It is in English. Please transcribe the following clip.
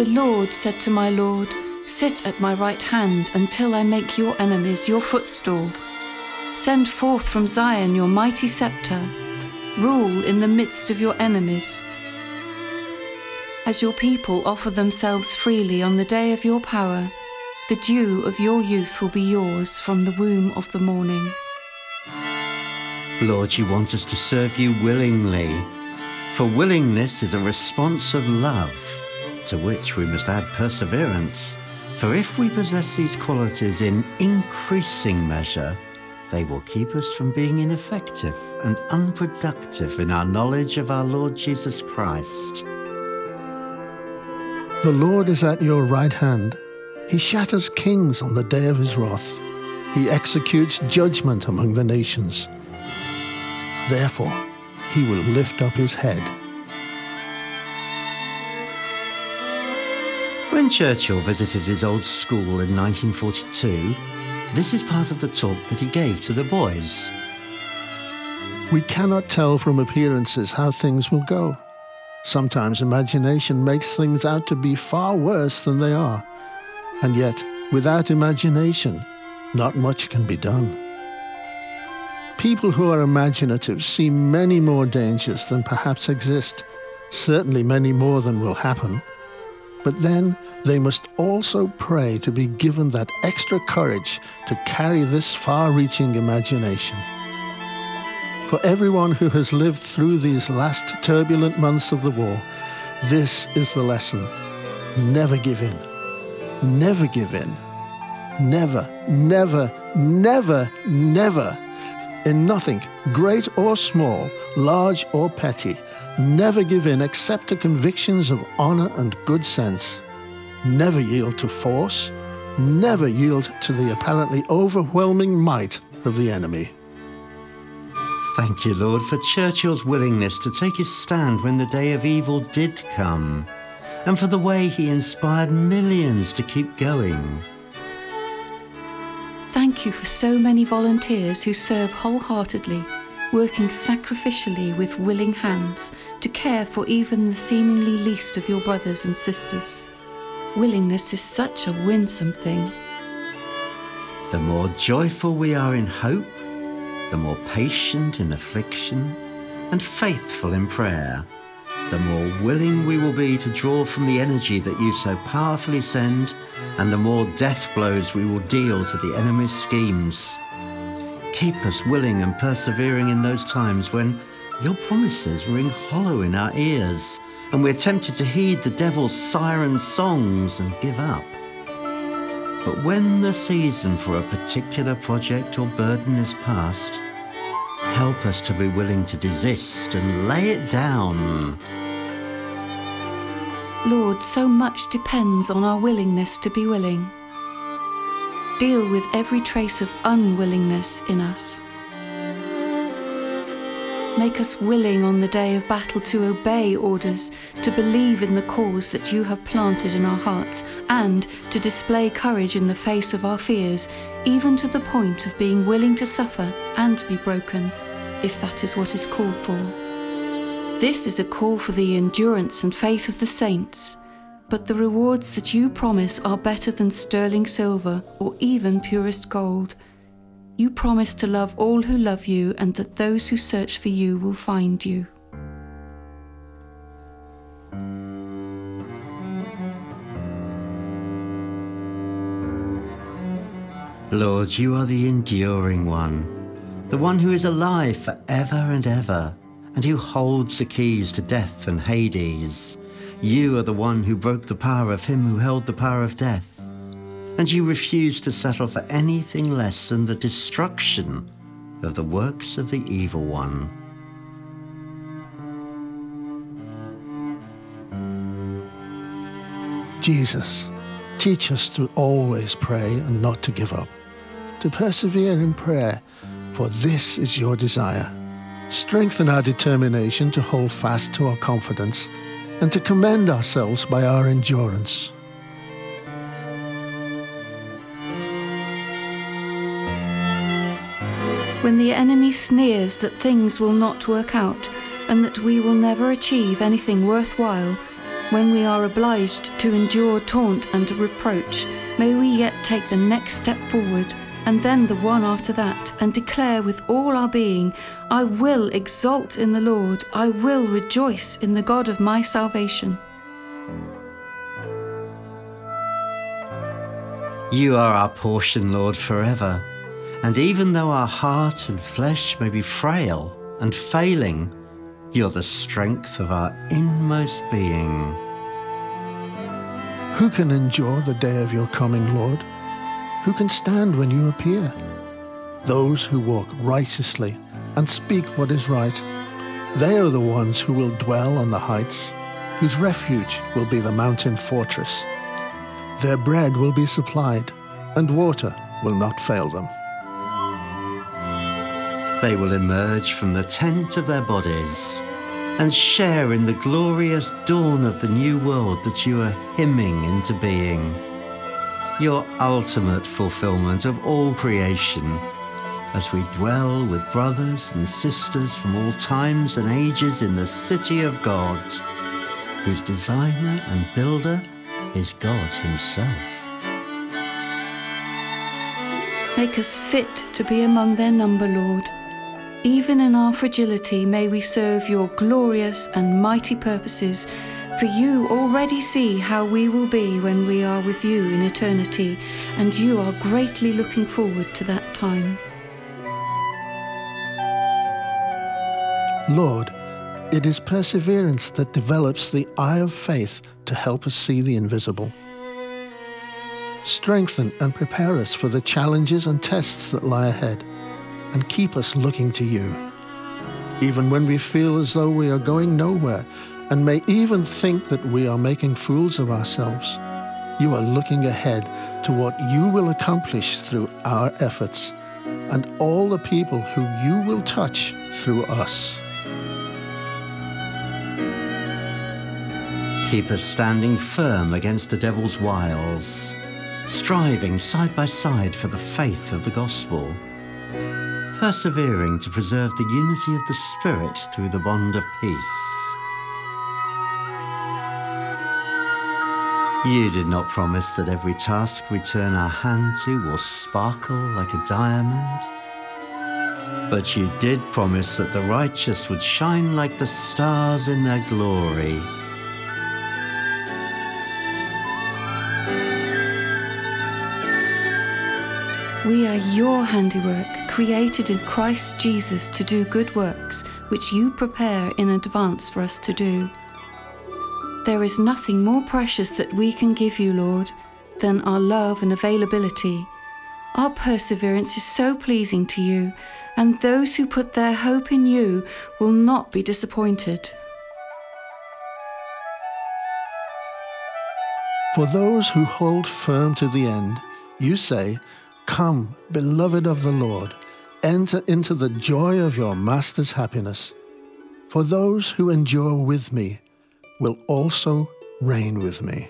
The Lord said to my Lord, Sit at my right hand until I make your enemies your footstool. Send forth from Zion your mighty scepter. Rule in the midst of your enemies. As your people offer themselves freely on the day of your power, the dew of your youth will be yours from the womb of the morning. Lord, you want us to serve you willingly. For willingness is a response of love, to which we must add perseverance. For if we possess these qualities in increasing measure, they will keep us from being ineffective and unproductive in our knowledge of our Lord Jesus Christ. The Lord is at your right hand. He shatters kings on the day of his wrath. He executes judgment among the nations. Therefore, he will lift up his head. When Churchill visited his old school in 1942, this is part of the talk that he gave to the boys. We cannot tell from appearances how things will go. Sometimes imagination makes things out to be far worse than they are. And yet, without imagination, not much can be done. People who are imaginative see many more dangers than perhaps exist, certainly many more than will happen. But then they must also pray to be given that extra courage to carry this far reaching imagination. For everyone who has lived through these last turbulent months of the war, this is the lesson. Never give in. Never give in. Never, never, never, never. In nothing, great or small, large or petty, never give in except to convictions of honour and good sense. Never yield to force. Never yield to the apparently overwhelming might of the enemy. Thank you, Lord, for Churchill's willingness to take his stand when the day of evil did come, and for the way he inspired millions to keep going. Thank you for so many volunteers who serve wholeheartedly, working sacrificially with willing hands to care for even the seemingly least of your brothers and sisters. Willingness is such a winsome thing. The more joyful we are in hope, the more patient in affliction and faithful in prayer, the more willing we will be to draw from the energy that you so powerfully send, and the more death blows we will deal to the enemy's schemes. Keep us willing and persevering in those times when your promises ring hollow in our ears and we're tempted to heed the devil's siren songs and give up. But when the season for a particular project or burden is past, help us to be willing to desist and lay it down. Lord, so much depends on our willingness to be willing. Deal with every trace of unwillingness in us. Make us willing on the day of battle to obey orders, to believe in the cause that you have planted in our hearts, and to display courage in the face of our fears, even to the point of being willing to suffer and be broken, if that is what is called for. This is a call for the endurance and faith of the saints, but the rewards that you promise are better than sterling silver or even purest gold. You promise to love all who love you, and that those who search for you will find you. Lord, you are the enduring one, the one who is alive forever and ever, and who holds the keys to death and Hades. You are the one who broke the power of him who held the power of death and you refuse to settle for anything less than the destruction of the works of the evil one. Jesus, teach us to always pray and not to give up, to persevere in prayer, for this is your desire. Strengthen our determination to hold fast to our confidence and to commend ourselves by our endurance. when the enemy sneers that things will not work out and that we will never achieve anything worthwhile, when we are obliged to endure taunt and reproach, may we yet take the next step forward and then the one after that, and declare with all our being, I will exult in the Lord, I will rejoice in the God of my salvation. You are our portion, Lord, forever. And even though our heart and flesh may be frail and failing, you're the strength of our inmost being. Who can endure the day of your coming, Lord? Who can stand when you appear? Those who walk righteously and speak what is right. They are the ones who will dwell on the heights, whose refuge will be the mountain fortress. Their bread will be supplied, and water will not fail them. They will emerge from the tent of their bodies and share in the glorious dawn of the new world that you are hymning into being your ultimate fulfillment of all creation, as we dwell with brothers and sisters from all times and ages in the city of God, whose designer and builder is God Himself. Make us fit to be among their number, Lord. Even in our fragility, may we serve your glorious and mighty purposes for you already see how we will be when we are with you in eternity, and you are greatly looking forward to that time. Lord, it is perseverance that develops the eye of faith to help us see the invisible. Strengthen and prepare us for the challenges and tests that lie ahead, and keep us looking to you. Even when we feel as though we are going nowhere, and may even think that we are making fools of ourselves, you are looking ahead to what you will accomplish through our efforts and all the people who you will touch through us. Keep us standing firm against the devil's wiles, striving side by side for the faith of the gospel, persevering to preserve the unity of the Spirit through the bond of peace. You did not promise that every task we turn our hand to will sparkle like a diamond. But you did promise that the righteous would shine like the stars in their glory. We are your handiwork, created in Christ Jesus to do good works, which you prepare in advance for us to do. There is nothing more precious that we can give you, Lord, than our love and availability. Our perseverance is so pleasing to you, and those who put their hope in you will not be disappointed. For those who hold firm to the end, you say, Come, beloved of the Lord, enter into the joy of your Master's happiness. For those who endure with me, will also reign with me.